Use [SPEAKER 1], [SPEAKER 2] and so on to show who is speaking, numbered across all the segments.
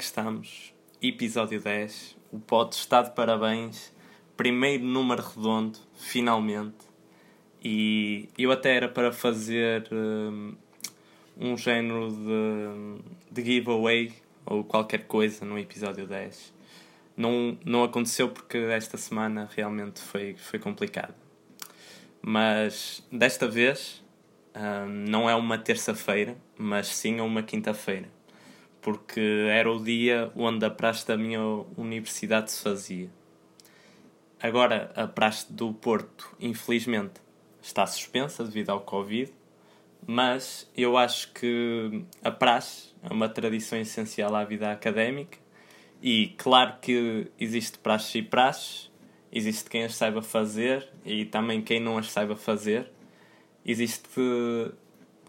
[SPEAKER 1] que estamos? Episódio 10. O pote está de parabéns. Primeiro número redondo, finalmente. E eu até era para fazer um, um género de, de giveaway ou qualquer coisa no episódio 10. Não, não aconteceu porque esta semana realmente foi, foi complicado. Mas desta vez um, não é uma terça-feira, mas sim uma quinta-feira porque era o dia onde a praxe da minha universidade se fazia. Agora, a praxe do Porto, infelizmente, está suspensa devido ao Covid, mas eu acho que a praxe é uma tradição essencial à vida académica e claro que existe praxe e praxe, existe quem as saiba fazer e também quem não as saiba fazer. Existe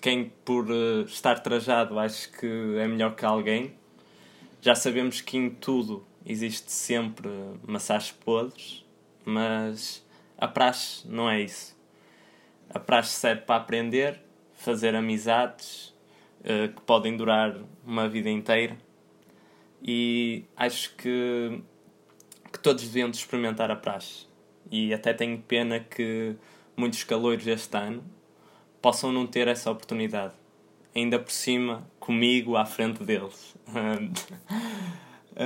[SPEAKER 1] quem por uh, estar trajado acho que é melhor que alguém. Já sabemos que em tudo existe sempre maçãs podres, mas a praxe não é isso. A praxe serve para aprender, fazer amizades uh, que podem durar uma vida inteira e acho que, que todos deviam experimentar a praxe. E até tenho pena que muitos calores este ano possam não ter essa oportunidade. Ainda por cima, comigo à frente deles.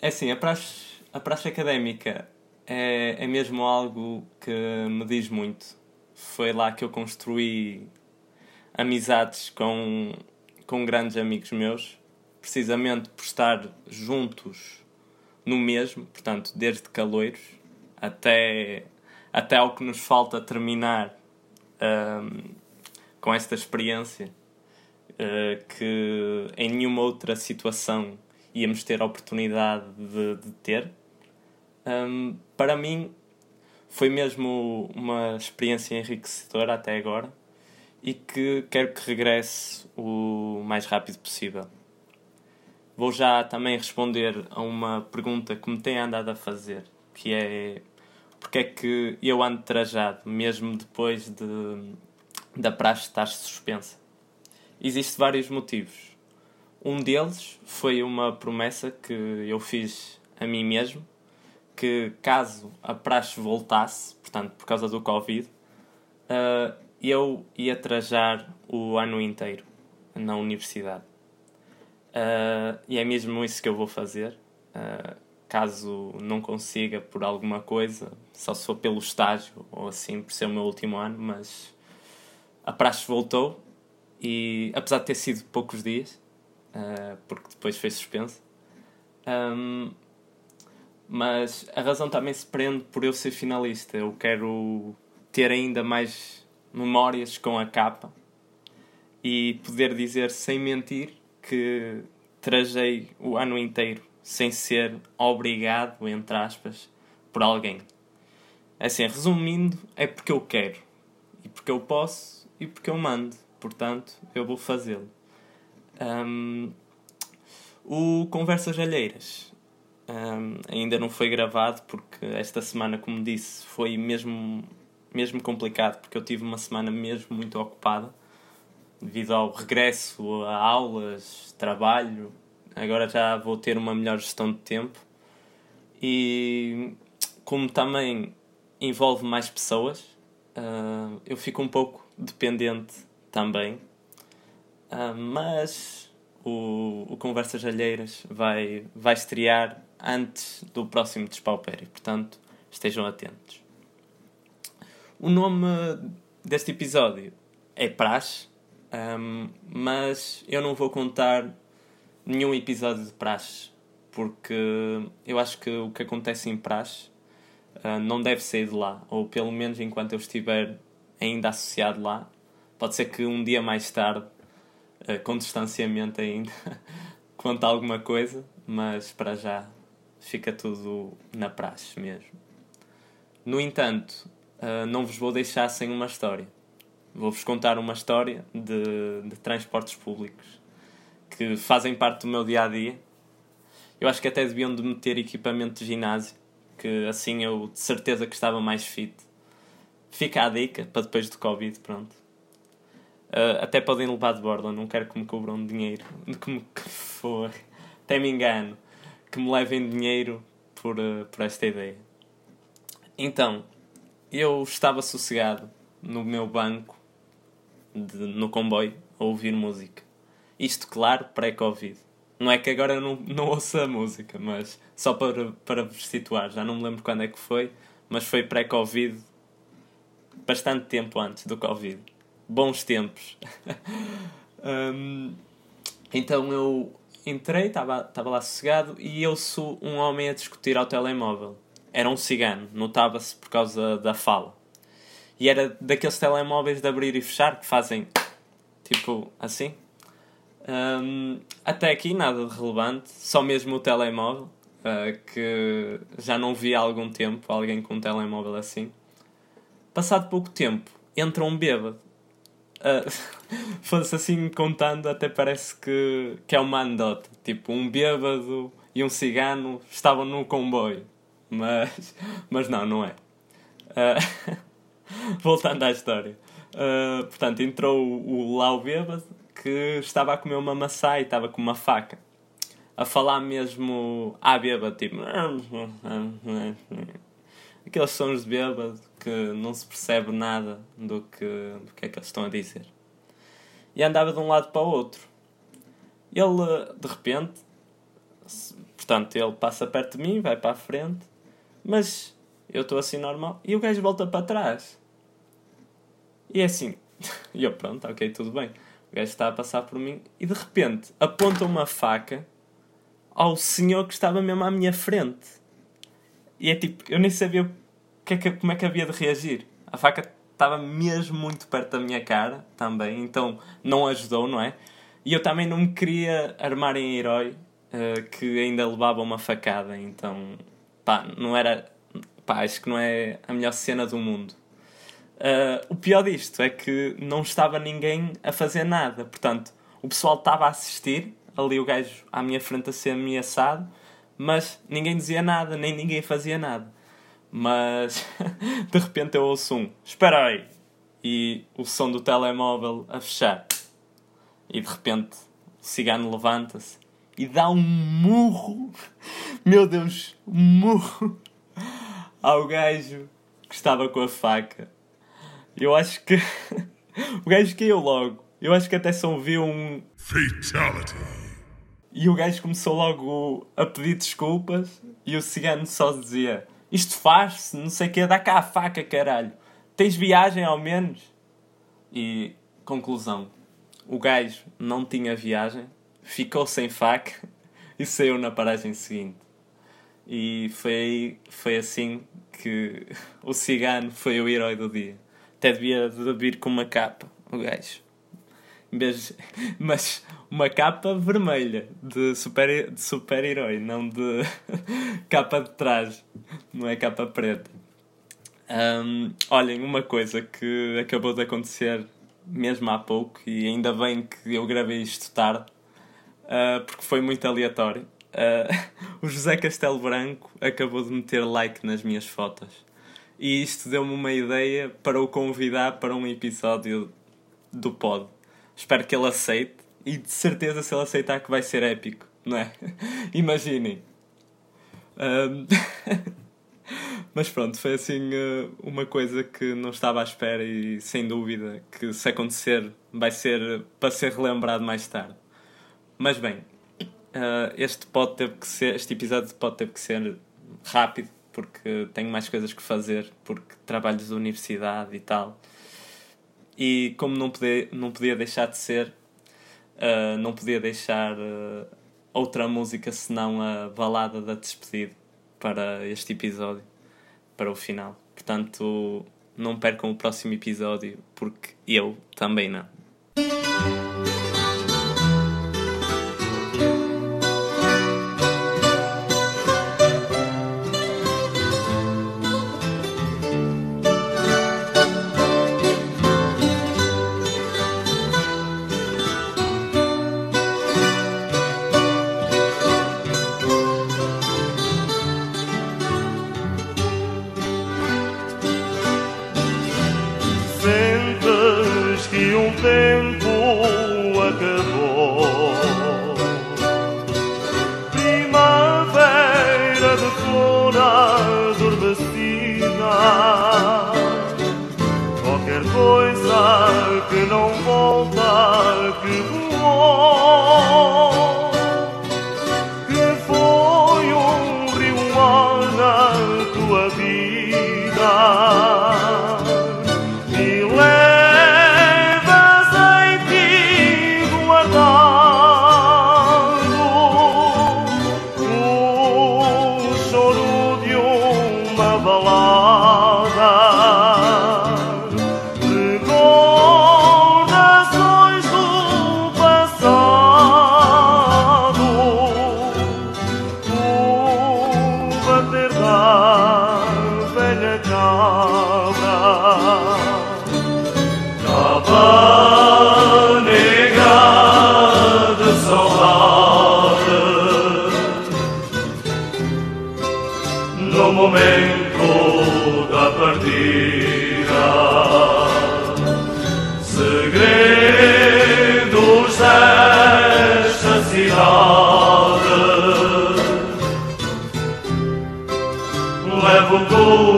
[SPEAKER 1] é assim, a praxe, a praxe académica é, é mesmo algo que me diz muito. Foi lá que eu construí amizades com, com grandes amigos meus, precisamente por estar juntos no mesmo, portanto, desde caloiros até, até ao que nos falta terminar um, com esta experiência uh, que em nenhuma outra situação íamos ter a oportunidade de, de ter. Um, para mim foi mesmo uma experiência enriquecedora até agora e que quero que regresse o mais rápido possível. Vou já também responder a uma pergunta que me têm andado a fazer, que é porque é que eu ando trajado, mesmo depois de da praxe estar suspensa. Existem vários motivos. Um deles foi uma promessa que eu fiz a mim mesmo, que caso a praxe voltasse, portanto por causa do Covid, uh, eu ia trajar o ano inteiro na universidade. Uh, e é mesmo isso que eu vou fazer. Uh, caso não consiga por alguma coisa, só se for pelo estágio ou assim, por ser o meu último ano, mas a praxe voltou e apesar de ter sido poucos dias, uh, porque depois foi suspenso, um, mas a razão também se prende por eu ser finalista. Eu quero ter ainda mais memórias com a capa e poder dizer sem mentir que trajei o ano inteiro sem ser obrigado, entre aspas, por alguém. Assim, resumindo, é porque eu quero e porque eu posso e porque eu mando, portanto eu vou fazê-lo. Um, o Conversas Alheiras um, ainda não foi gravado porque esta semana, como disse, foi mesmo, mesmo complicado porque eu tive uma semana mesmo muito ocupada devido ao regresso a aulas, trabalho. Agora já vou ter uma melhor gestão de tempo e como também envolve mais pessoas, uh, eu fico um pouco dependente também. Uh, mas o, o Conversas Alheiras vai, vai estrear antes do próximo Despaupério, portanto estejam atentos. O nome deste episódio é Praxe, um, mas eu não vou contar nenhum episódio de Praxe, porque eu acho que o que acontece em Praxe uh, não deve sair de lá, ou pelo menos enquanto eu estiver ainda associado lá. Pode ser que um dia mais tarde, uh, com distanciamento ainda, conte alguma coisa, mas para já fica tudo na praxe mesmo. No entanto, uh, não vos vou deixar sem uma história. Vou-vos contar uma história de, de transportes públicos que fazem parte do meu dia a dia. Eu acho que até deviam de meter equipamento de ginásio, que assim eu de certeza que estava mais fit Fica a dica para depois do Covid, pronto. Uh, até podem levar de borda, não quero que me cobram dinheiro, como que for. até me engano, que me levem dinheiro por, uh, por esta ideia. Então, eu estava sossegado no meu banco, de, no comboio, a ouvir música. Isto, claro, pré-Covid. Não é que agora eu não, não ouça a música, mas só para, para vos situar, já não me lembro quando é que foi, mas foi pré-Covid, bastante tempo antes do Covid. Bons tempos. um, então eu entrei, estava lá sossegado e eu sou um homem a discutir ao telemóvel. Era um cigano, notava-se por causa da fala. E era daqueles telemóveis de abrir e fechar que fazem tipo assim. Um, até aqui nada de relevante, só mesmo o telemóvel, uh, que já não vi há algum tempo alguém com um telemóvel assim. Passado pouco tempo, entra um bêbado. Uh, Fosse assim contando, até parece que, que é uma anedota. Tipo, um bêbado e um cigano estavam num comboio. Mas, mas não, não é. Uh, voltando à história. Uh, portanto, entrou o, o lá bêbado que estava a comer uma maçã e estava com uma faca. A falar mesmo à bêbado, tipo. Aqueles sons de bêbado que não se percebe nada do que, do que é que eles estão a dizer. E andava de um lado para o outro. Ele, de repente, portanto, ele passa perto de mim, vai para a frente, mas eu estou assim normal e o gajo volta para trás. E é assim. E eu, pronto, ok, tudo bem. O gajo está a passar por mim e de repente aponta uma faca ao senhor que estava mesmo à minha frente. E é tipo, eu nem sabia que é que, como é que havia de reagir. A faca estava mesmo muito perto da minha cara também, então não ajudou, não é? E eu também não me queria armar em herói uh, que ainda levava uma facada, então pá, não era. pá, acho que não é a melhor cena do mundo. Uh, o pior disto é que não estava ninguém a fazer nada. Portanto, o pessoal estava a assistir, ali o gajo à minha frente a ser ameaçado, mas ninguém dizia nada, nem ninguém fazia nada. Mas de repente eu ouço um: Espera aí! E o som do telemóvel a fechar. E de repente o cigano levanta-se e dá um murro, meu Deus, um murro ao gajo que estava com a faca. Eu acho que o gajo caiu logo. Eu acho que até só ouviu um Fatality. E o gajo começou logo a pedir desculpas e o cigano só dizia: Isto faz-se, não sei o que, dá cá a faca, caralho. Tens viagem ao menos? E conclusão: o gajo não tinha viagem, ficou sem faca e saiu na paragem seguinte. E foi, foi assim que o cigano foi o herói do dia. Até devia de vir com uma capa, o gajo. Mas uma capa vermelha de super-herói, de super não de capa de traje, não é capa preta. Um, olhem, uma coisa que acabou de acontecer mesmo há pouco, e ainda bem que eu gravei isto tarde, uh, porque foi muito aleatório. Uh, o José Castelo Branco acabou de meter like nas minhas fotos e isto deu-me uma ideia para o convidar para um episódio do pod. Espero que ele aceite e de certeza se ele aceitar que vai ser épico, não é? Imaginem. Um... Mas pronto, foi assim uh, uma coisa que não estava à espera e sem dúvida que se acontecer vai ser para ser relembrado mais tarde. Mas bem, uh, este pode ter que ser, este episódio pode ter que ser rápido porque tenho mais coisas que fazer, porque trabalhos da universidade e tal. E como não podia, não podia deixar de ser, uh, não podia deixar uh, outra música senão a balada da despedida para este episódio, para o final. Portanto, não percam o próximo episódio, porque eu também não. qualquer
[SPEAKER 2] coisa que não volta, que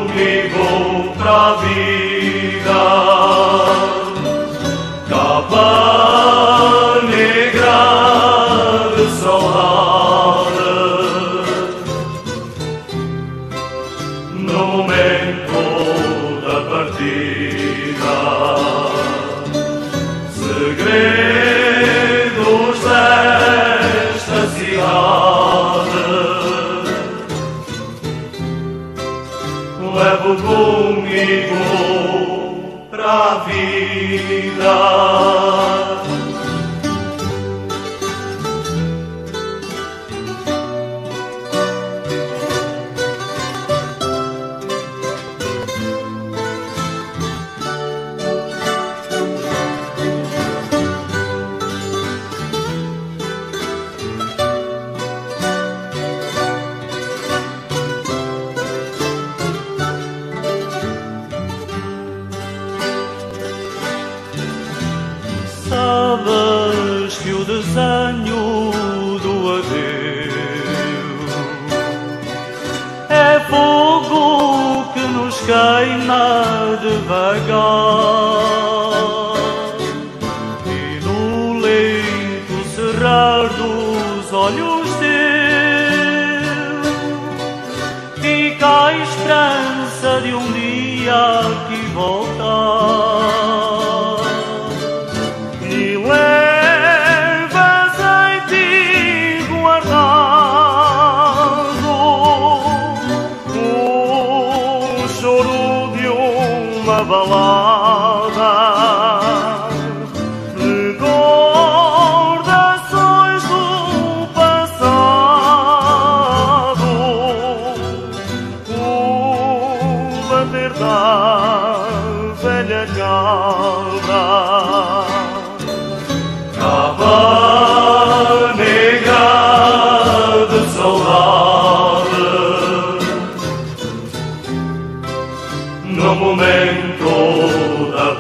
[SPEAKER 2] me volta a vida. levo comigo pra vida. dos olhos teus, fica a esperança de um dia que voltar.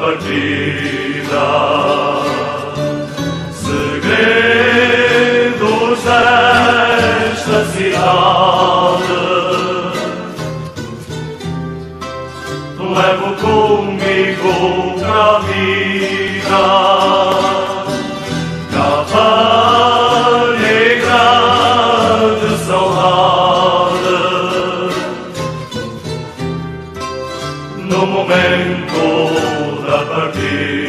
[SPEAKER 2] partida. Segredos desta cidade. Levo comigo pra vida. no momento ti.